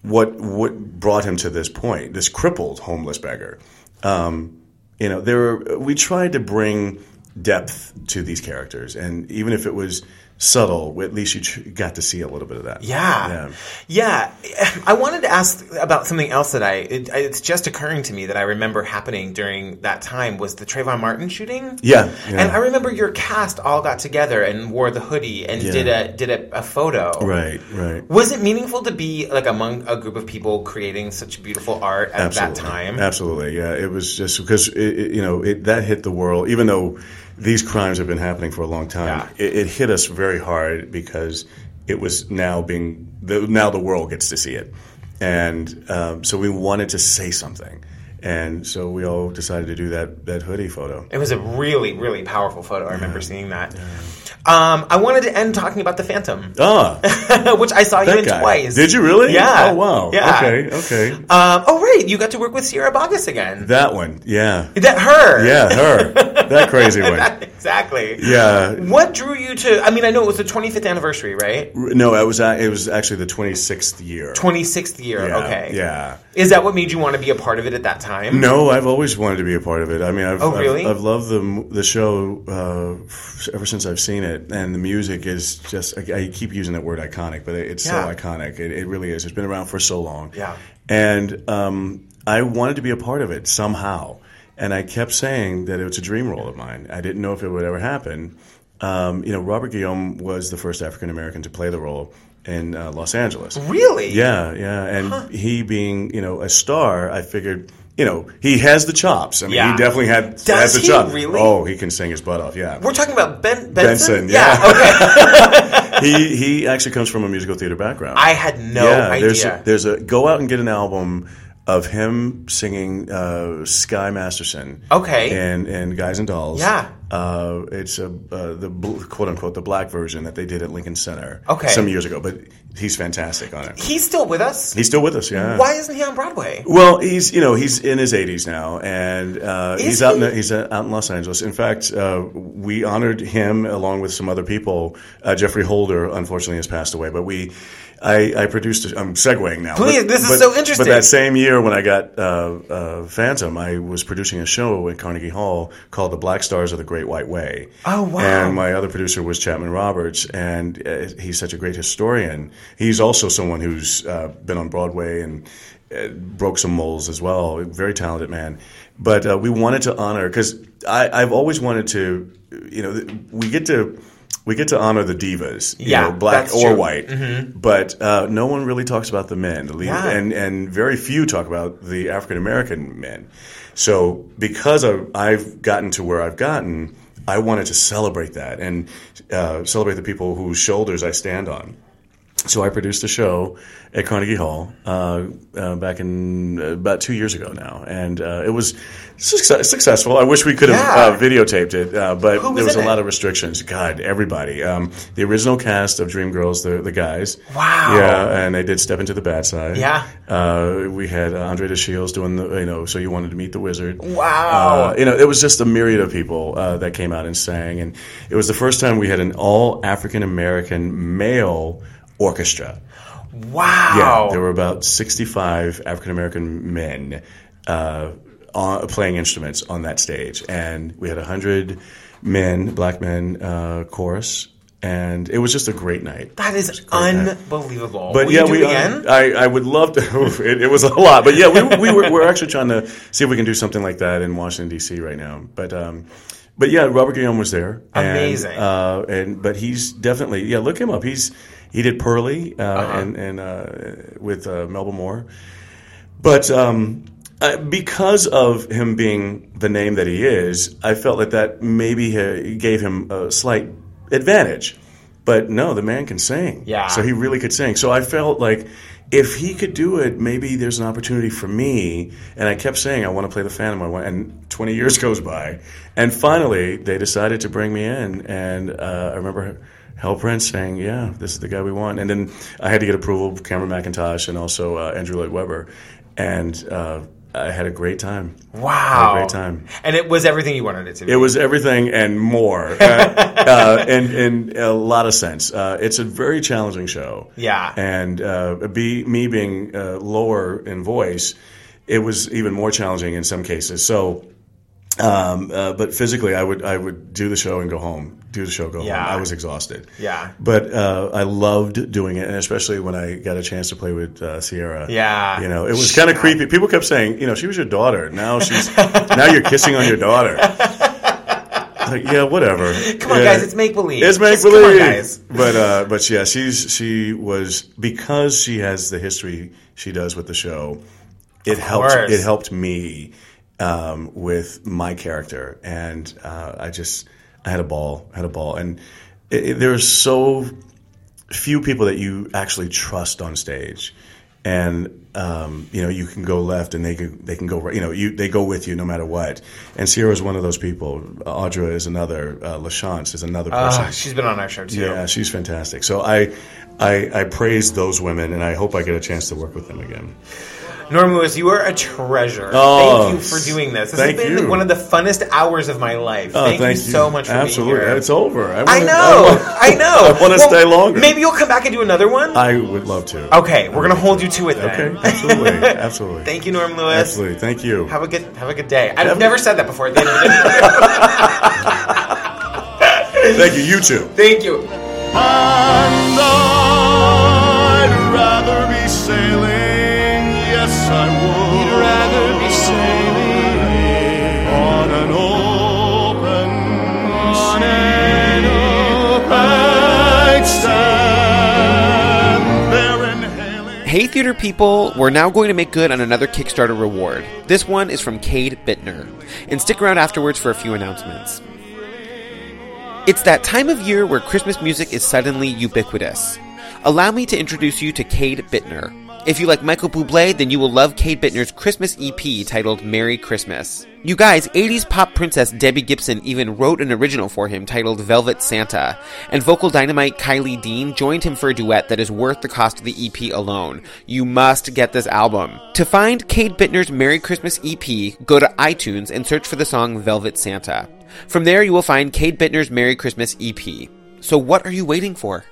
What what brought him to this point? This crippled homeless beggar. Um, you know, there were, we tried to bring depth to these characters, and even if it was subtle, at least you tr- got to see a little bit of that. Yeah. yeah. I wanted to ask about something else that I, it, it's just occurring to me that I remember happening during that time was the Trayvon Martin shooting. Yeah, yeah. And I remember your cast all got together and wore the hoodie and Yeah. did a, did a, a photo. Right, right. Was it meaningful to be like among a group of people creating such beautiful art at that time? Absolutely, yeah. It was just because it, it, you know it, that hit the world. Even though these crimes have been happening for a long time, Yeah. it, it hit us very hard because it was now being the, now the world gets to see it, and um, so we wanted to say something, and so we all decided to do that that hoodie photo. It was a really, really powerful photo. I remember seeing that. Um, I wanted to end talking about the Phantom, Ah, which I saw you in guy. twice. Did you really? Yeah. Oh wow. Yeah. Okay. Okay. Um, oh, right. You got to work with Sierra Boggess again. That one. Yeah. That her. Yeah. Her. that crazy one. exactly. Yeah. What drew you to? I mean, I know it was the 25th anniversary, right? No, it was it was actually the 26th year. 26th year. Yeah, okay. Yeah. Is that what made you want to be a part of it at that time? No, I've always wanted to be a part of it. I mean, I've, Oh, really? I've, I've loved the the show uh, ever since I've seen it, and the music is just. I, I keep using that word iconic, but it's Yeah. so iconic. It, it really is. It's been around for so long. Yeah. And um, I wanted to be a part of it somehow, and I kept saying that it was a dream role of mine. I didn't know if it would ever happen. Um, you know, Robert Guillaume was the first African American to play the role in uh, Los Angeles. Really? Yeah, yeah, and he being you know a star, I figured you know he has the chops. I mean, Yeah. he definitely had Does has the he chops. really? Oh, he can sing his butt off. Yeah, We're talking about Ben Benson, Benson. yeah. Okay. he he actually comes from a musical theater background. I had no yeah, idea. there's a, there's a go out and get an album of him singing uh, Sky Masterson. Okay. And and Guys and Dolls. Yeah. Uh, it's a uh, the bl- quote unquote the black version that they did at Lincoln Center. Okay. Some years ago, but he's fantastic on it. He's still with us. He's still with us. Yeah. Why isn't he on Broadway? Well, he's you know he's in his 80s now, and uh, he's out in he's uh, out in Los Angeles. In fact, uh, we honored him along with some other people. Uh, Geoffrey Holder, unfortunately, has passed away, but we I, I produced. A, I'm segueing now. Please, this is so interesting. But that same year, when I got uh, uh, Phantom, I was producing a show at Carnegie Hall called "The Black Stars of the Great White Way." Oh, wow. And my other producer was Chapman Roberts, and uh, he's such a great historian. He's also someone who's uh, been on Broadway and uh, broke some molds as well. Very talented man. But uh, we wanted to honor because I've always wanted to. You know, we get to we get to honor the divas, you Yeah, know, black or true. white, but uh, no one really talks about the men, the Yeah. and and very few talk about the African American men. So because of, I've gotten to where I've gotten, I wanted to celebrate that and uh, celebrate the people whose shoulders I stand on. So I produced a show at Carnegie Hall uh, uh, back in uh, about two years ago now, and uh, it was success- successful. I wish we could have Yeah. uh, videotaped it, uh, but there was a lot of restrictions. God, everybody. Um, the original cast of Dreamgirls, the the guys. Wow. Yeah, and they did Step into the Bad Side. Yeah. Uh, we had Andre DeShields doing the you know. So you wanted to meet the wizard. Wow. You know, it was just a myriad of people uh, that came out and sang, and it was the first time we had an all African American male orchestra. Wow. Yeah, there were about 65 African American men uh, on, playing instruments on that stage, and we had 100 men, black men, uh, chorus, and it was just a great night. that is great night. unbelievable. But Will yeah, we. again? I, I would love to. It, it was a lot, but yeah, we, we were we're actually trying to see if we can do something like that in Washington D.C. right now. But um, but yeah, Robert Guillaume was there. and, Amazing. uh, and but he's definitely yeah. Look him up. He's he did Purlie uh, Uh-huh. and and uh, with uh, Melba Moore. But um, uh, because of him being the name that he is, I felt that that maybe gave him a slight advantage. But no, the man can sing. Yeah. So he really could sing. So I felt like if he could do it, maybe there's an opportunity for me. And I kept saying I want to play the Phantom. I want, and 20 years goes by, and finally they decided to bring me in. And uh, I remember. Hal Prince saying, "Yeah, this is the guy we want," and then I had to get approval of Cameron Mackintosh and also uh, Andrew Lloyd Webber, and uh, I had a great time. wow. A great time. And it was everything you wanted it to be. It was everything and more, uh, uh, in, in a lot of sense. Uh, it's a very challenging show. Yeah. and uh, be me being uh, lower in voice, it was even more challenging in some cases. So, um, uh, but physically, I would I would do the show and go home. Do the show, go Yeah. home. I was exhausted. Yeah. but uh, I loved doing it, and especially when I got a chance to play with uh, Sierra. Yeah. you know, it was kind of creepy. People kept saying, you know, she was your daughter. Now she's now you're kissing on your daughter. Like, yeah, whatever. Come on, guys, it's make believe. It's make Just come on, believe. guys. But uh, but yeah, she's she was because she has the history she does with the show. It helped. course. It helped me um, with my character, and uh, I just I had a ball. I had a ball, and it, it, there's so few people that you actually trust on stage. And um, you know you can go left, and they can they can go right. You know you they go with you no matter what. And Sierra is one of those people. Audra is another. Uh, LaChanze is another person. Ah, she's been on our show too. Yeah, she's fantastic. So I, I, I praise those women, and I hope I get a chance to work with them again. Norm Lewis, you are a treasure. Oh, thank you for doing this. This thank has been you. one of the funnest hours of my life. Oh, thank, you so much for Absolutely, being here. it's over. I, I wanna- know, want- I know. I want to Well, stay longer. Maybe you'll come back and do another one. I would love to. okay, we're gonna hold you to it then. Okay, absolutely, absolutely. Thank you, Norm Lewis. Absolutely, thank you. Have a good have a good day. I've Have a- never said that before at the end of the day. Thank you. You too. Thank you. Theater people, we're now going to make good on another Kickstarter reward. This one is from Cade Bittner. And stick around afterwards for a few announcements. It's that time of year where Christmas music is suddenly ubiquitous. Allow me to introduce you to Cade Bittner. If you like Michael Bublé, then you will love Kate Bittner's Christmas EP titled Merry Christmas. You guys, 80s pop princess Debbie Gibson even wrote an original for him titled Velvet Santa, and vocal dynamite Kylie Dean joined him for a duet that is worth the cost of the EP alone. You must get this album. To find Kate Bittner's Merry Christmas EP, go to iTunes and search for the song Velvet Santa. From there, you will find Kate Bittner's Merry Christmas EP. So what are you waiting for?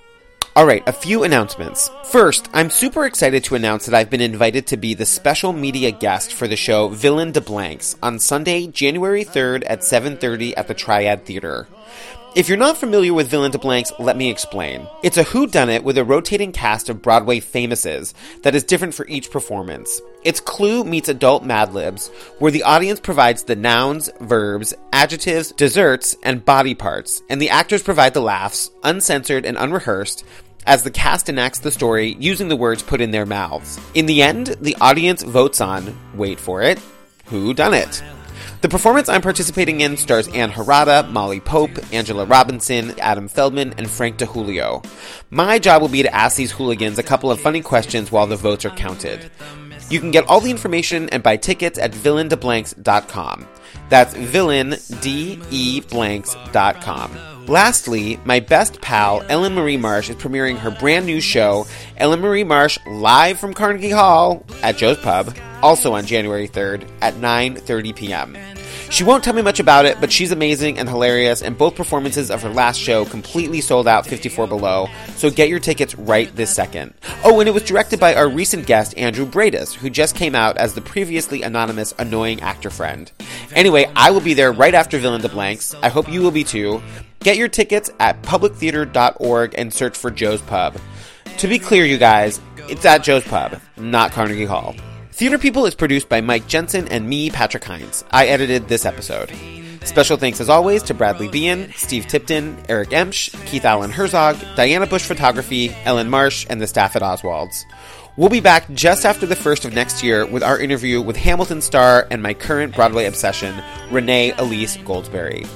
All right, a few announcements. First, I'm super excited to announce that I've been invited to be the special media guest for the show Villain DeBlanks on Sunday, January 3rd at 7:30 at the Triad Theater. If you're not familiar with Villain DeBlanks, let me explain. It's a whodunit with a rotating cast of Broadway famouses that is different for each performance. It's Clue meets adult Mad Libs, where the audience provides the nouns, verbs, adjectives, desserts, and body parts, and the actors provide the laughs, uncensored and unrehearsed, as the cast enacts the story using the words put in their mouths. In the end, the audience votes on, wait for it, who done it. The performance I'm participating in stars Ann Harada, Molly Pope, Angela Robinson, Adam Feldman, and Frank DeJulio. My job will be to ask these hooligans a couple of funny questions while the votes are counted. You can get all the information and buy tickets at villaindeblanks.com. That's villain, D-E. Lastly, my best pal, Ellen Marie Marsh, is premiering her brand new show, Ellen Marie Marsh, live from Carnegie Hall at Joe's Pub, also on January 3rd at 9.30 p.m. She won't tell me much about it, but she's amazing and hilarious, and both performances of her last show completely sold out 54 Below, so get your tickets right this second. Oh, and it was directed by our recent guest, Andrew Bradis, who just came out as the previously anonymous annoying actor friend. Anyway, I will be there right after Villain DeBlanks. I hope you will be too. Get your tickets at publictheater.org and search for Joe's Pub. To be clear, you guys, it's at Joe's Pub, not Carnegie Hall. Theater People is produced by Mike Jensen and me, Patrick Hinds. I edited this episode. Special thanks as always to Bradley Bean, Steve Tipton, Eric Emsch, Keith Allen Herzog, Diana Bush Photography, Ellen Marsh, and the staff at Oswald's. We'll be back just after the first of next year with our interview with Hamilton star and my current Broadway obsession, Renee Elise Goldsberry.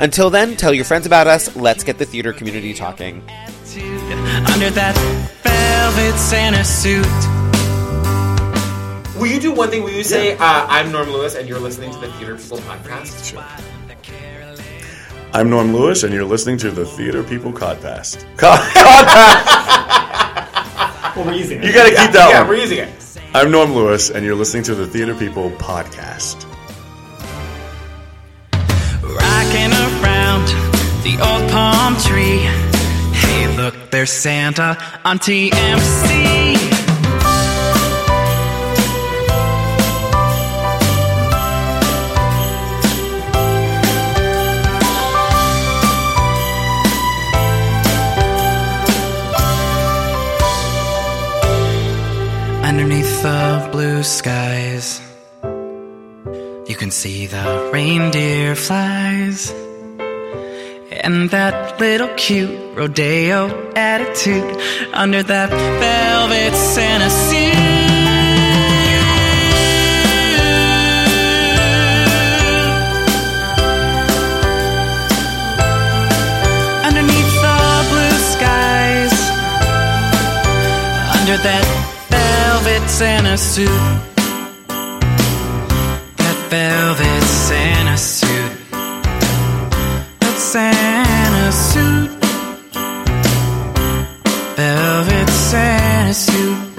Until then, tell your friends about us. Let's get the theater community talking. Under that velvet Santa suit. Will you do one thing? Will you say, uh, I'm Norm Lewis and you're listening to the Theater People podcast? Sure. I'm Norm Lewis, and you're listening to the Theater People Codcast. Well, we're using it. You gotta keep that yeah, one. we're using it. I'm Norm Lewis, and you're listening to the Theater People Podcast. Rocking around the old palm tree. Hey, look, there's Santa on TMC. See the reindeer flies. And that little cute rodeo attitude under that velvet Santa suit. Underneath the blue skies, under that velvet Santa suit velvet Santa suit. That Santa suit. Velvet Santa suit.